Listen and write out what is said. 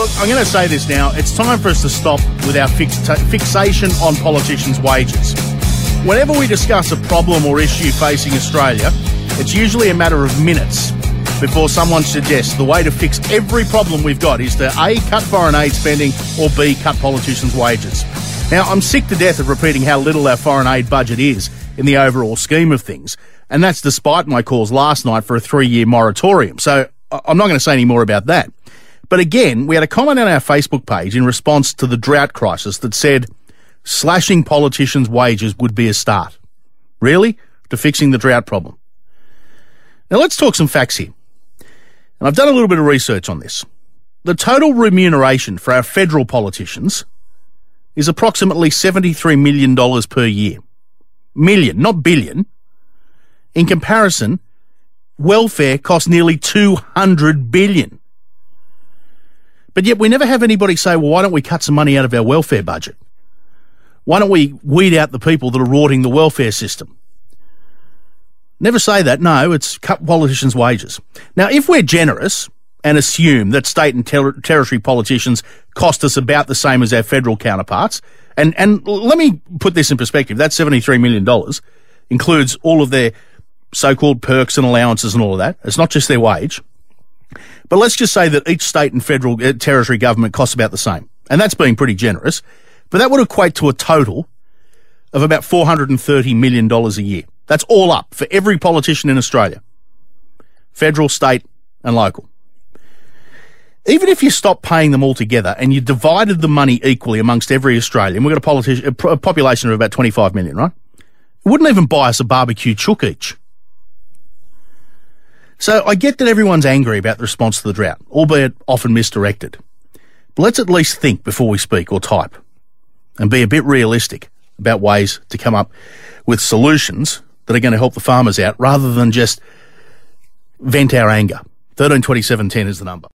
Look, I'm going to say this now. It's time for us to stop with our fix- fixation on politicians' wages. Whenever we discuss a problem or issue facing Australia, it's usually a matter of minutes before someone suggests the way to fix every problem we've got is to A, cut foreign aid spending, or B, cut politicians' wages. Now, I'm sick to death of repeating how little our foreign aid budget is in the overall scheme of things, and that's despite my calls last night for a three year moratorium. So I'm not going to say any more about that. But again, we had a comment on our Facebook page in response to the drought crisis that said slashing politicians' wages would be a start. Really? To fixing the drought problem. Now let's talk some facts here. And I've done a little bit of research on this. The total remuneration for our federal politicians is approximately $73 million per year. Million, not billion. In comparison, welfare costs nearly 200 billion. But yet we never have anybody say, well, why don't we cut some money out of our welfare budget? Why don't we weed out the people that are rorting the welfare system? Never say that. No, it's cut politicians' wages. Now, if we're generous and assume that state and ter- territory politicians cost us about the same as our federal counterparts, and, and let me put this in perspective. That $73 million includes all of their so-called perks and allowances and all of that. It's not just their wage. But let's just say that each state and federal uh, territory government costs about the same. And that's being pretty generous. But that would equate to a total of about $430 million a year. That's all up for every politician in Australia. Federal, state and local. Even if you stopped paying them all together and you divided the money equally amongst every Australian, we've got a, politician, a population of about 25 million, right? It wouldn't even buy us a barbecue chook each. So I get that everyone's angry about the response to the drought, albeit often misdirected. But let's at least think before we speak or type and be a bit realistic about ways to come up with solutions that are going to help the farmers out rather than just vent our anger. 13 27 10 is the number.